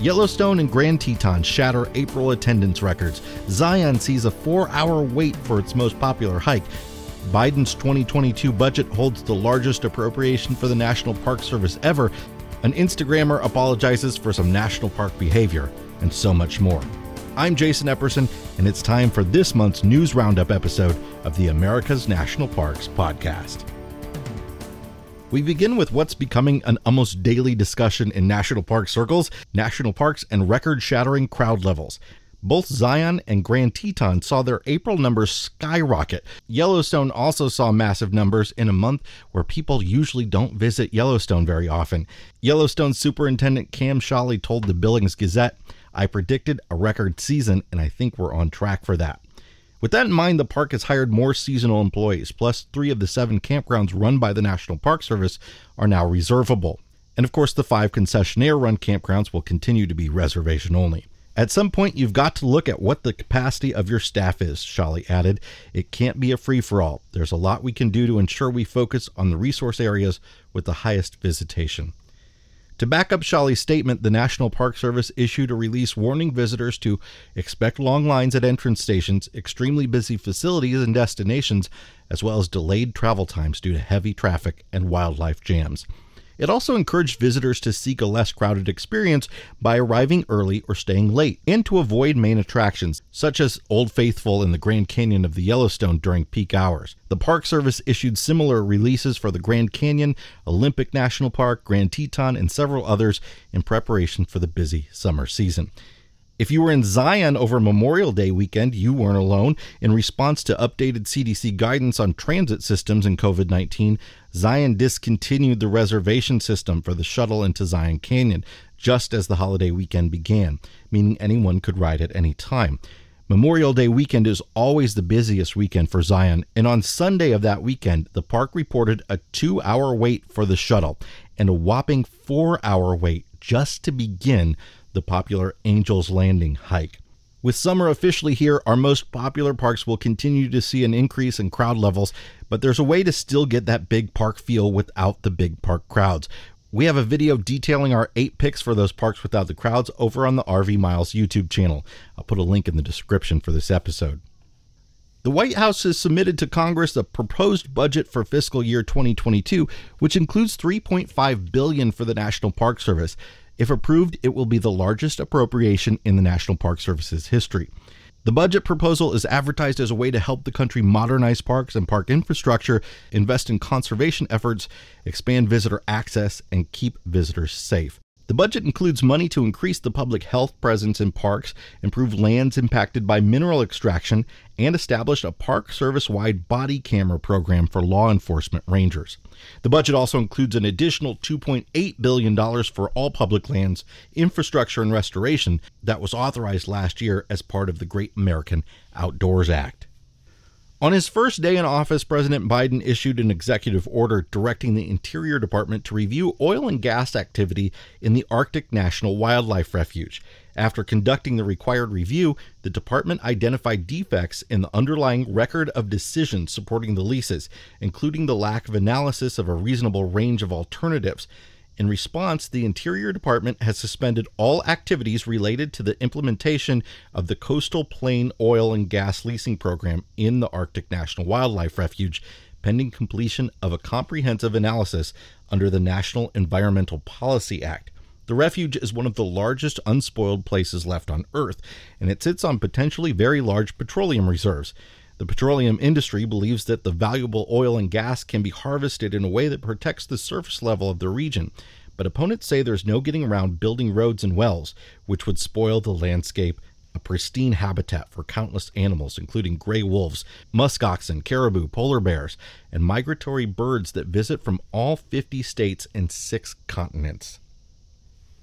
Yellowstone and Grand Teton shatter April attendance records. Zion sees a four hour wait for its most popular hike. Biden's 2022 budget holds the largest appropriation for the National Park Service ever. An Instagrammer apologizes for some national park behavior, and so much more. I'm Jason Epperson, and it's time for this month's News Roundup episode of the America's National Parks podcast. We begin with what's becoming an almost daily discussion in national park circles national parks and record shattering crowd levels. Both Zion and Grand Teton saw their April numbers skyrocket. Yellowstone also saw massive numbers in a month where people usually don't visit Yellowstone very often. Yellowstone Superintendent Cam Sholly told the Billings Gazette, I predicted a record season, and I think we're on track for that. With that in mind, the park has hired more seasonal employees, plus three of the seven campgrounds run by the National Park Service are now reservable. And of course, the five concessionaire run campgrounds will continue to be reservation only. At some point, you've got to look at what the capacity of your staff is, Sholly added. It can't be a free for all. There's a lot we can do to ensure we focus on the resource areas with the highest visitation. To back up Sholly's statement, the National Park Service issued a release warning visitors to expect long lines at entrance stations, extremely busy facilities and destinations, as well as delayed travel times due to heavy traffic and wildlife jams. It also encouraged visitors to seek a less crowded experience by arriving early or staying late, and to avoid main attractions, such as Old Faithful in the Grand Canyon of the Yellowstone during peak hours. The Park Service issued similar releases for the Grand Canyon, Olympic National Park, Grand Teton, and several others in preparation for the busy summer season. If you were in Zion over Memorial Day weekend, you weren't alone. In response to updated CDC guidance on transit systems and COVID 19, Zion discontinued the reservation system for the shuttle into Zion Canyon just as the holiday weekend began, meaning anyone could ride at any time. Memorial Day weekend is always the busiest weekend for Zion, and on Sunday of that weekend, the park reported a two hour wait for the shuttle and a whopping four hour wait just to begin the popular Angel's Landing hike. With summer officially here, our most popular parks will continue to see an increase in crowd levels, but there's a way to still get that big park feel without the big park crowds. We have a video detailing our eight picks for those parks without the crowds over on the RV Miles YouTube channel. I'll put a link in the description for this episode. The White House has submitted to Congress a proposed budget for fiscal year 2022, which includes 3.5 billion for the National Park Service. If approved, it will be the largest appropriation in the National Park Service's history. The budget proposal is advertised as a way to help the country modernize parks and park infrastructure, invest in conservation efforts, expand visitor access, and keep visitors safe. The budget includes money to increase the public health presence in parks, improve lands impacted by mineral extraction, and establish a Park Service wide body camera program for law enforcement rangers. The budget also includes an additional $2.8 billion for all public lands, infrastructure, and restoration that was authorized last year as part of the Great American Outdoors Act. On his first day in office, President Biden issued an executive order directing the Interior Department to review oil and gas activity in the Arctic National Wildlife Refuge. After conducting the required review, the department identified defects in the underlying record of decisions supporting the leases, including the lack of analysis of a reasonable range of alternatives in response, the Interior Department has suspended all activities related to the implementation of the Coastal Plain Oil and Gas Leasing Program in the Arctic National Wildlife Refuge, pending completion of a comprehensive analysis under the National Environmental Policy Act. The refuge is one of the largest unspoiled places left on Earth, and it sits on potentially very large petroleum reserves. The petroleum industry believes that the valuable oil and gas can be harvested in a way that protects the surface level of the region, but opponents say there's no getting around building roads and wells, which would spoil the landscape, a pristine habitat for countless animals, including gray wolves, musk oxen, caribou, polar bears, and migratory birds that visit from all 50 states and six continents.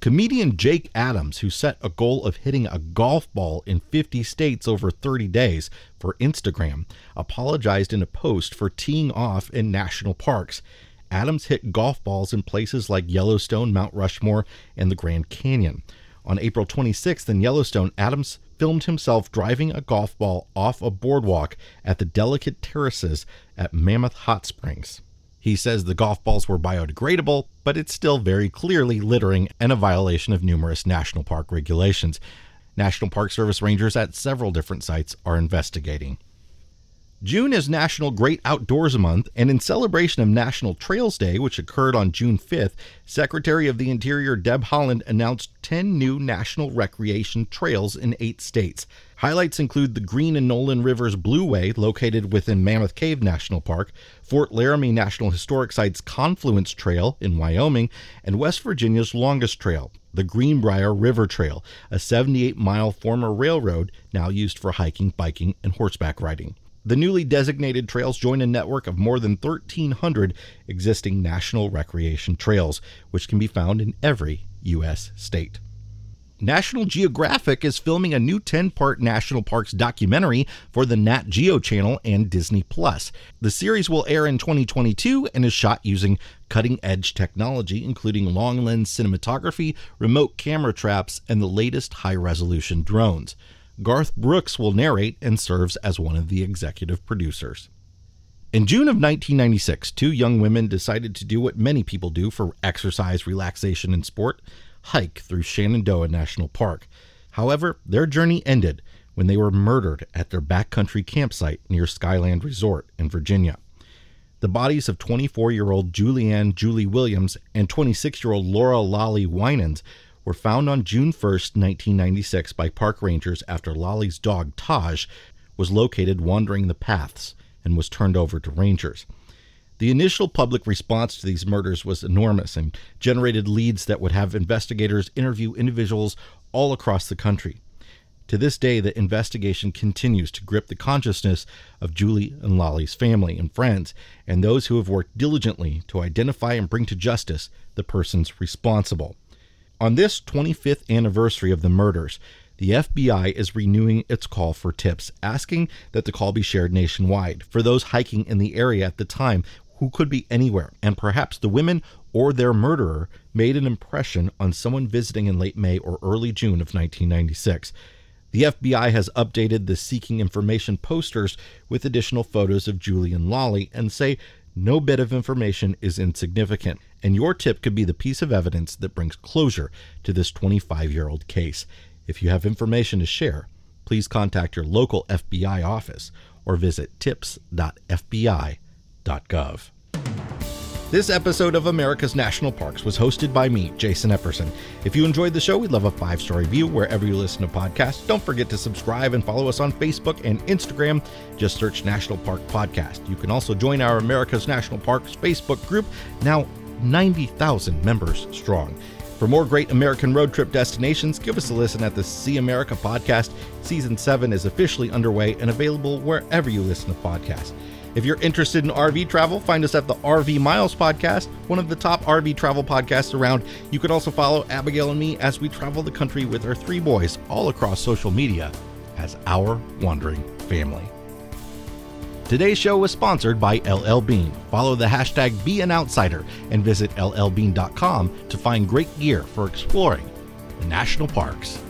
Comedian Jake Adams, who set a goal of hitting a golf ball in 50 states over 30 days for Instagram, apologized in a post for teeing off in national parks. Adams hit golf balls in places like Yellowstone, Mount Rushmore, and the Grand Canyon. On April 26th in Yellowstone, Adams filmed himself driving a golf ball off a boardwalk at the Delicate Terraces at Mammoth Hot Springs. He says the golf balls were biodegradable, but it's still very clearly littering and a violation of numerous national park regulations. National Park Service rangers at several different sites are investigating. June is National Great Outdoors Month, and in celebration of National Trails Day, which occurred on June 5th, Secretary of the Interior Deb Haaland announced 10 new national recreation trails in eight states. Highlights include the Green and Nolin Rivers Blue Way, located within Mammoth Cave National Park, Fort Laramie National Historic Site's Confluence Trail in Wyoming, and West Virginia's longest trail, the Greenbrier River Trail, a 78 mile former railroad now used for hiking, biking, and horseback riding. The newly designated trails join a network of more than 1,300 existing national recreation trails, which can be found in every U.S. state. National Geographic is filming a new 10 part National Parks documentary for the Nat Geo channel and Disney Plus. The series will air in 2022 and is shot using cutting edge technology, including long lens cinematography, remote camera traps, and the latest high resolution drones. Garth Brooks will narrate and serves as one of the executive producers. In June of 1996, two young women decided to do what many people do for exercise, relaxation, and sport hike through Shenandoah National Park. However, their journey ended when they were murdered at their backcountry campsite near Skyland Resort in Virginia. The bodies of 24 year old Julianne Julie Williams and 26 year old Laura Lollie Winans were found on June 1, 1996, by park rangers after Lollie's dog Taj was located wandering the paths and was turned over to rangers. The initial public response to these murders was enormous and generated leads that would have investigators interview individuals all across the country. To this day, the investigation continues to grip the consciousness of Julie and Lollie's family and friends, and those who have worked diligently to identify and bring to justice the persons responsible. On this 25th anniversary of the murders, the FBI is renewing its call for tips, asking that the call be shared nationwide for those hiking in the area at the time who could be anywhere, and perhaps the women or their murderer made an impression on someone visiting in late May or early June of 1996. The FBI has updated the seeking information posters with additional photos of Julie and Lollie and say no bit of information is insignificant, and your tip could be the piece of evidence that brings closure to this 25 year old case. If you have information to share, please contact your local FBI office or visit tips.fbi.gov. This episode of America's National Parks was hosted by me, Jason Epperson. If you enjoyed the show, we'd love a five star review wherever you listen to podcasts. Don't forget to subscribe and follow us on Facebook and Instagram. Just search National Park Podcast. You can also join our America's National Parks Facebook group, now 90,000 members strong. For more great American road trip destinations, give us a listen at the See America podcast. Season 7 is officially underway and available wherever you listen to podcasts. If you're interested in RV travel, find us at the RV Miles podcast, one of the top RV travel podcasts around. You can also follow Abigail and me as we travel the country with our three boys all across social media as our wandering family. Today's show was sponsored by LL Bean. Follow the hashtag Be an Outsider and visit llbean.com to find great gear for exploring the national parks.